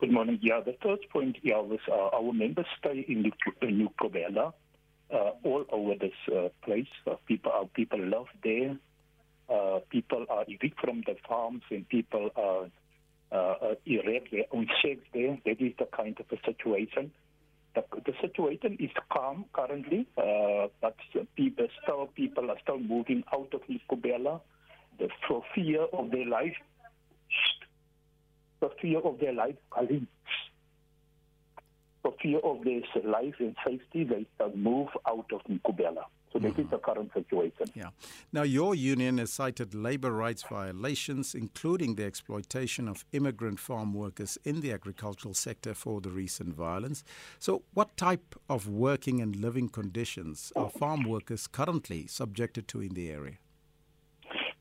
Good morning. Yeah, the first point yeah, was uh, our members stay in, New uh, all over this uh, place. Uh, people, our people love there. Uh, people are evicted from the farms and people are uh, uh, erect their own sheds there. That is the kind of a situation. The, the situation is calm currently, uh, but people still people are still moving out of Nicobella for fear of their life. For fear of their life, Kalim. For fear of their life and safety, they still move out of Nicobella. So this mm-hmm. is the current situation. Yeah. Now, your union has cited labor rights violations, including the exploitation of immigrant farm workers in the agricultural sector for the recent violence. So, what type of working and living conditions are farm workers currently subjected to in the area?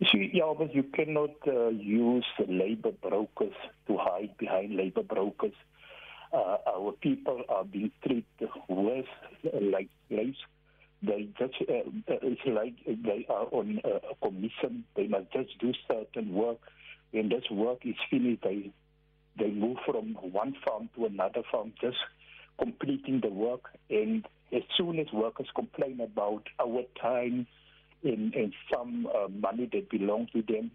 See, yeah, you cannot uh, use labor brokers to hide behind labor brokers. Uh, our people are being treated worse, like slaves they just uh, uh, it's like they are on a commission. They must just do certain work. When this work is finished, they they move from one farm to another farm, just completing the work. And as soon as workers complain about our time and, and some uh, money that belongs to them,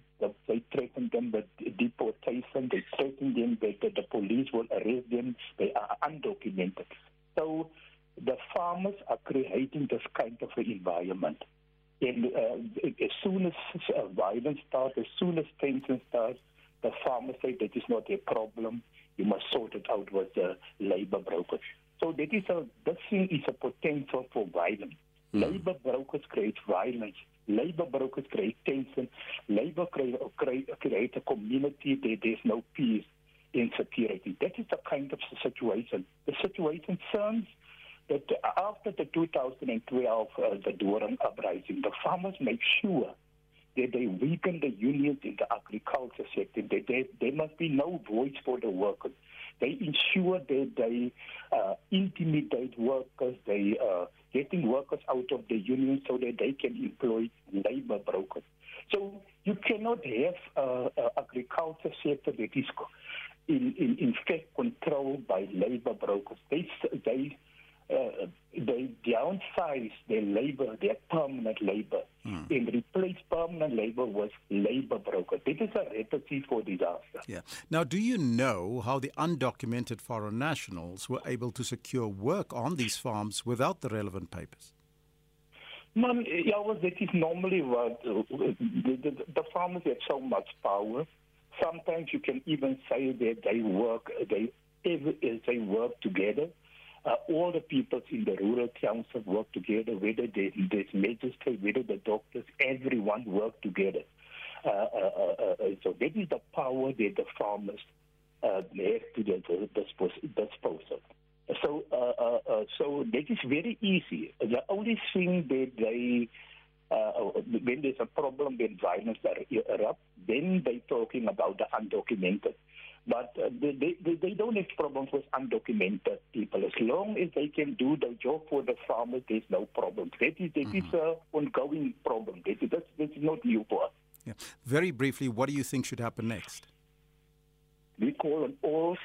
they threaten them with deportation. They threaten them that the police will arrest them. They are undocumented. So the farmers are creating this kind of an environment. And uh, as soon as uh, violence starts, as soon as tension starts, the farmers say that is not a problem. You must sort it out with the labor brokers. So that is a this thing is a potential for violence. Mm. Labor brokers create violence. Labor brokers create tension. Labor create, create, create a community that there's no peace and security. That is the kind of situation. The situation sounds that after the 2012 uh, De Doorns uprising, the farmers make sure that they weaken the unions in the agriculture sector. That there must be no voice for the workers. They ensure that they uh, intimidate workers. They uh, getting workers out of the union so that they can employ labor brokers. So you cannot have uh, agriculture sector that is in, in, in fact controlled by labor brokers. They, they uh, they downsize their labor, their permanent labor, mm. and replace permanent labor with labor brokers. This is a recipe for disaster. Yeah. Now, do you know how the undocumented foreign nationals were able to secure work on these farms without the relevant papers? Man, yeah, well, that is normally what uh, the, the, the farmers have so much power. Sometimes you can even say that they work, they they work together uh, all the people in the rural council work together, whether the, the magistrate, whether the doctors, everyone work together. Uh, uh, uh, uh so that is the power that the farmers uh, have to their disposal. So, so that is very easy. The only thing that they when there's a problem when violence erupts, then they're talking about the undocumented. But uh, they, they, they don't have problems with undocumented people. As long as they can do the job for the farmers, there's no problem. That is, that mm-hmm. is an ongoing problem. That is, that's, that's not new for us. Yeah. Very briefly, what do you think should happen next? We call on all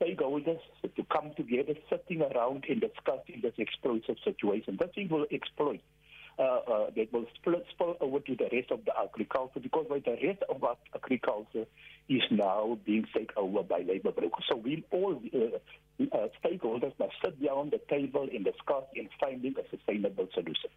stakeholders to come together, sitting around and discussing this explosive situation. That thing will exploit. Uh, uh, that will spill, spill over to the rest of the agriculture because the rest of our agriculture is now being taken over by labor brokers. So we all uh, uh, stakeholders must sit down the table and discuss in finding a sustainable solution.